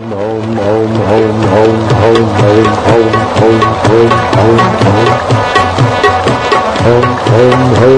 home, home, home, home, home. home, home, home, home, home, home, home.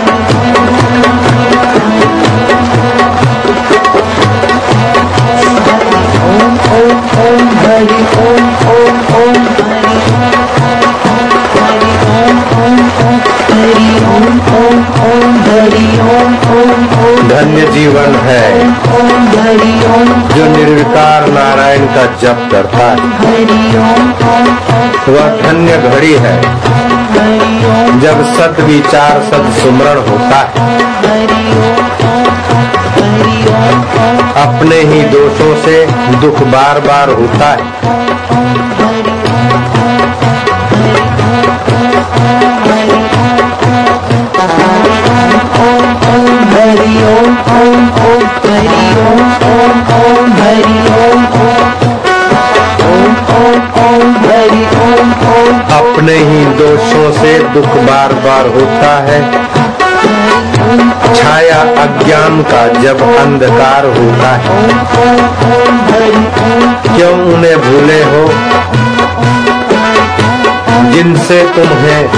जप करता है वह धन्य घड़ी है जब सद विचार सत सुमरण होता है अपने ही दोषों से दुख बार बार होता है अपने ही दोषों से दुख बार बार होता है। छाया अज्ञान का जब अंधकार होता है। क्यों उन्हें भूले हो? जिनसे तुम्हें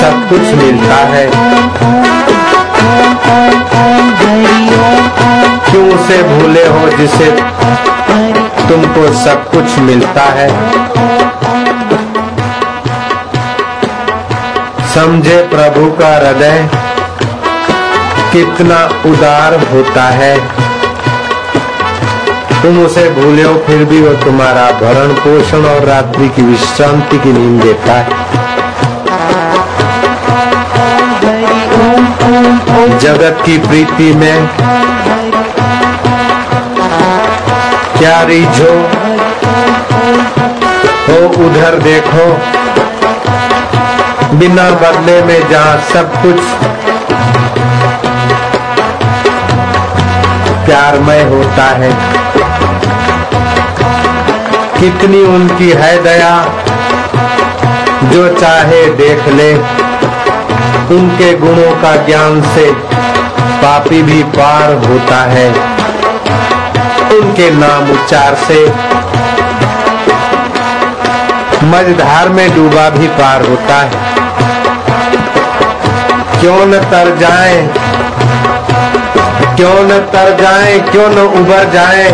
सब कुछ मिलता है। क्यों उसे भूले हो जिसे तुमको सब कुछ मिलता है? समझे प्रभु का हृदय, कितना उदार होता है। तुम उसे भूले हो फिर भी वो तुम्हारा भरण पोषण और रात्रि की विश्रांति की नींद देता है। जगत की प्रीति में क्या रीझो? हो उधर देखो बिना बदले में जहाँ सब कुछ प्यारमय होता है। कितनी उनकी है दया, जो चाहे देख ले। उनके गुणों का ज्ञान से पापी भी पार होता है। उनके नाम उच्चार से मझधार में डूबा भी पार होता है। क्यों न तर जाए? क्यों न तर जाए? क्यों न उबर जाए?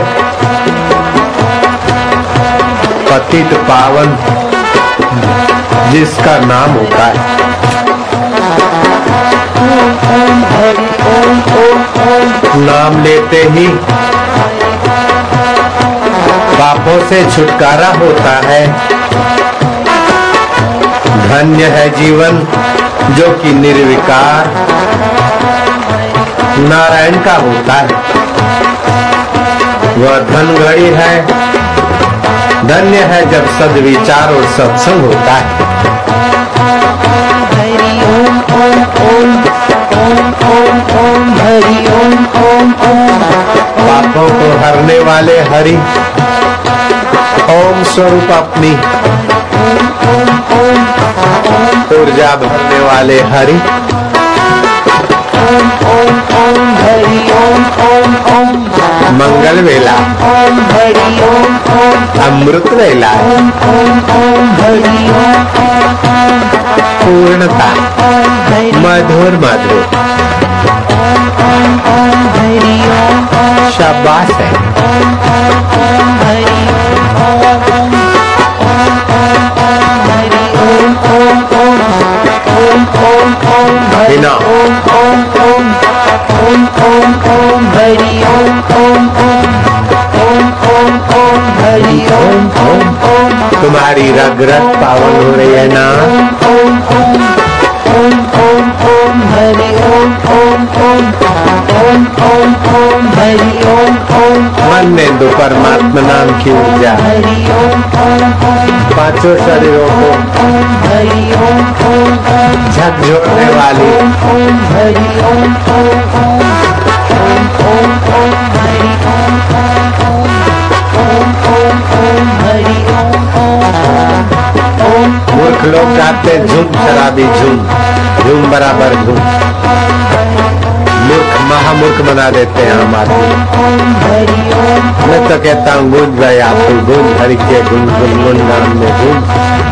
पतित पावन, जिसका नाम होता है। नाम लेते ही पापों से छुटकारा होता है। धन्य है जीवन। जो कि निर्विकार नारायण का होता है। वह धन घड़ी है धन्य है जब सदविचार और सत्संग होता है। ओम ओम ओम ओम ओम ओम हरि ओम ओम ओम। पापों को हरने वाले हरि ओम स्वरूप अपनी। ऊर्जा भरने वाले हरि ओम ओम ओम हरि ओम ओम ओम मंगल वेला ओम हरि ओम ओम अमृत वेला ओम ओम ओम हरि ओम पूर्णता मधुर मधुर ओम ओम हरि ओम ओम शाबाश है ओम तुम्हारी रग रग पावन हो रही है ना? मन में दो परमात्मा नाम की ऊर्जा। पाँचों शरीरों को ओम हरि ओम ओम ओम झकझोरने वाली। मूर्ख लोग गाते झूम शराबी झूम झूम बराबर झूम मूर्ख, महामूर्ख बना देते हैं हम आदमी। मैं तो कहता हूँ गूंज भाई आप तो गूंज हरि के गुन गुन गुन नाम में गूंज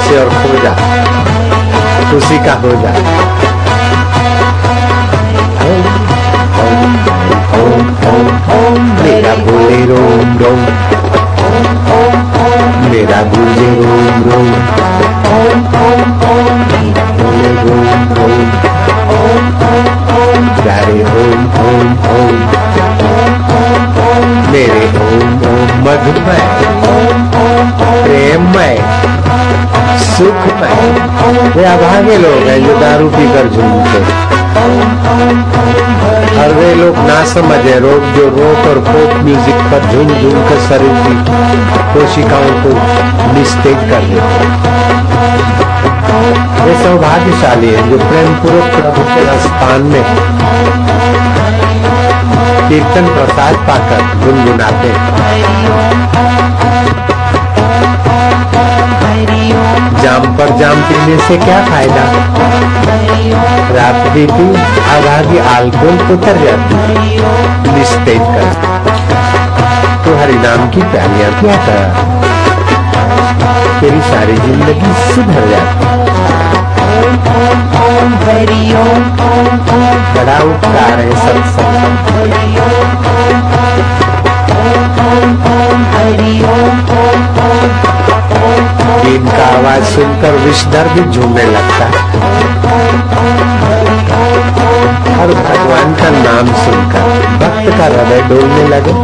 से और खो जा। खुशी का हो जा। मेरा बोले रोम रोम। मेरा गूंजे रोम रोम। प्यारे ओम ओम ओम मेरे ओम ओम मधुमय। प्रेममय सुखमय वे अभागे लोग हैं जो दारू पीकर झूमते और वे लोग ना समझे रोग, जो रोक और फोक म्यूज़िक पर झूम झूम कर शरीर की कोशिकाओं को निस्तेज कर देते वे सौभाग्यशाली है, जो प्रेम पूर्वक प्रभु के स्थान में कीर्तन प्रसाद पाकर गुनगुनाते हैं। जाम पर जाम पीने से क्या फ़ायदा? रात बीती आगागी अल्कोहल उतर जाती। निस्तेज कर। तो हरि नाम की प्यालियाँ क्या कर? तेरी सारी ज़िंदगी सुधर जाती। बड़ा उपकार है सत्संग आवाज़ सुनकर विषधर भी झूमने लगता है। और भगवान का नाम सुनकर भक्त का हृदय डोलने लगे।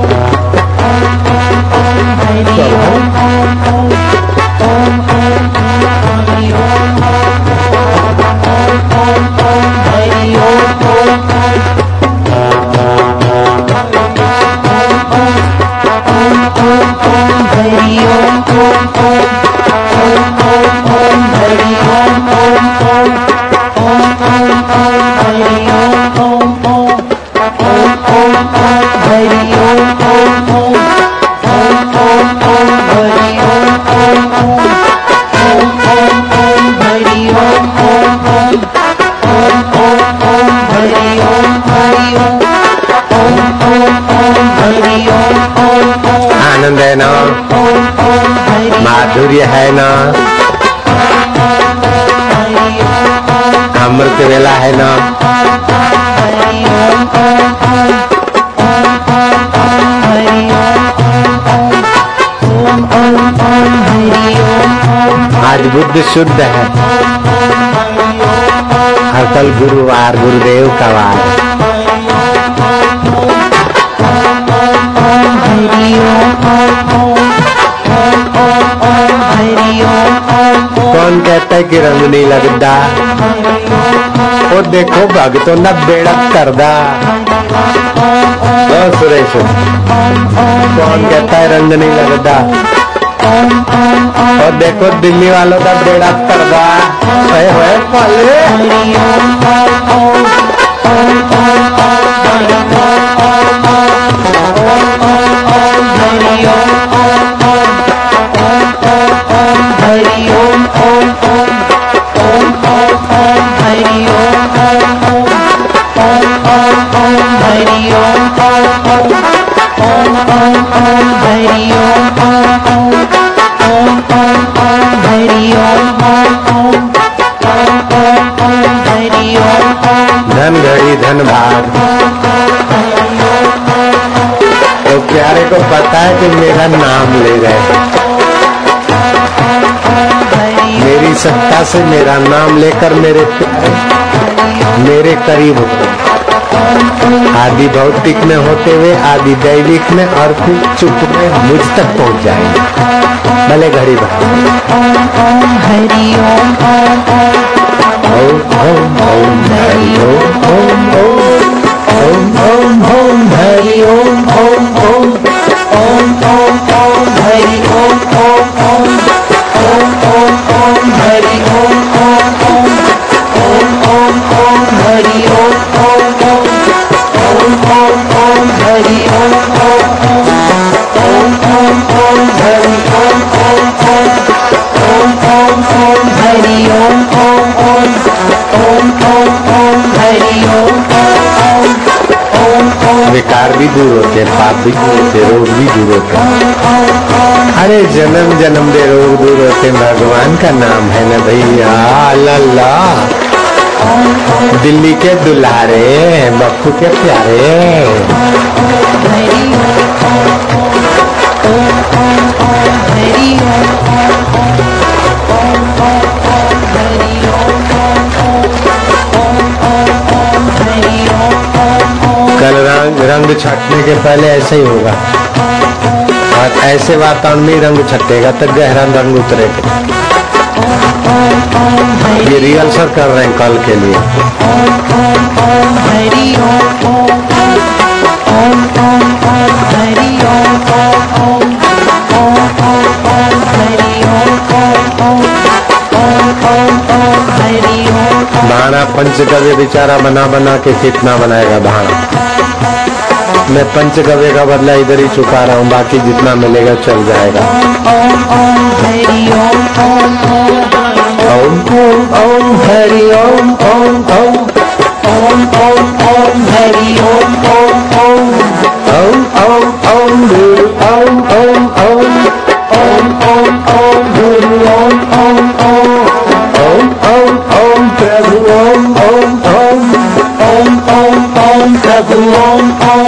माधुर्य है ना? अमृत वेला है ना? आज बुद्ध शुद्ध है। हर कल गुरुवार, गुरुदेव का वार। कहता है कि रंग नहीं लगता। देखो देखो भगतो ना बेड़ा करदा। ओ सुरेश। कौन कहता है रंग नहीं लगता? और देखो, दिल्ली वालों का बेड़ा करदा। है है पाले। धन घड़ी धन भाग तो प्यारे को पता है कि मेरा नाम ले रहे मेरी सत्ता से मेरा नाम लेकर मेरे मेरे करीब आदि भौतिक में होते हुए आदि दैविक में और फिर चुप में मुझ तक पहुँच जाएँगे। भले घड़ी भाग ओम हरि ओम ओम ओम ओम ओम ओम हरि ओम ओम। विकार भी दूर होते हैं, पाप भी दूर होते रोग भी दूर होते अरे जन्म जन्म दे रोग दूर होते भगवान का नाम है ना भैया? लल्ला दिल्ली के दुलारे बप्पू के प्यारे। रंग छटने के पहले ऐसे ही होगा। और ऐसे वातावरण में रंग छटेगा तो गहरा रंग उतरेगा। ये रिहर्सल कर रहे हैं कल के लिए। भाड़ा पंचगव्य बेचारा बना बना के कितना बनाएगा भाड़ा? मैं पंचगव्य का बदला इधर ही चुका रहा हूँ बाकी जितना मिलेगा चल जाएगा ओम ओम ओम हरि ओम ओम ओम ओम ओम ओम हरि ओम ओम ओम ओम ओम ओम गुरु ओम ओम ओम ओम ओम ओम गुरु ओम ओम ओम ओम ओम ओम प्रभु ओम ओम ओम ओम ओम ओम प्रभु ओम ओम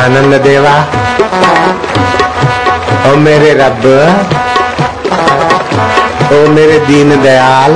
आनंद देवा। ओ मेरे रब ओ मेरे दीन दयाल।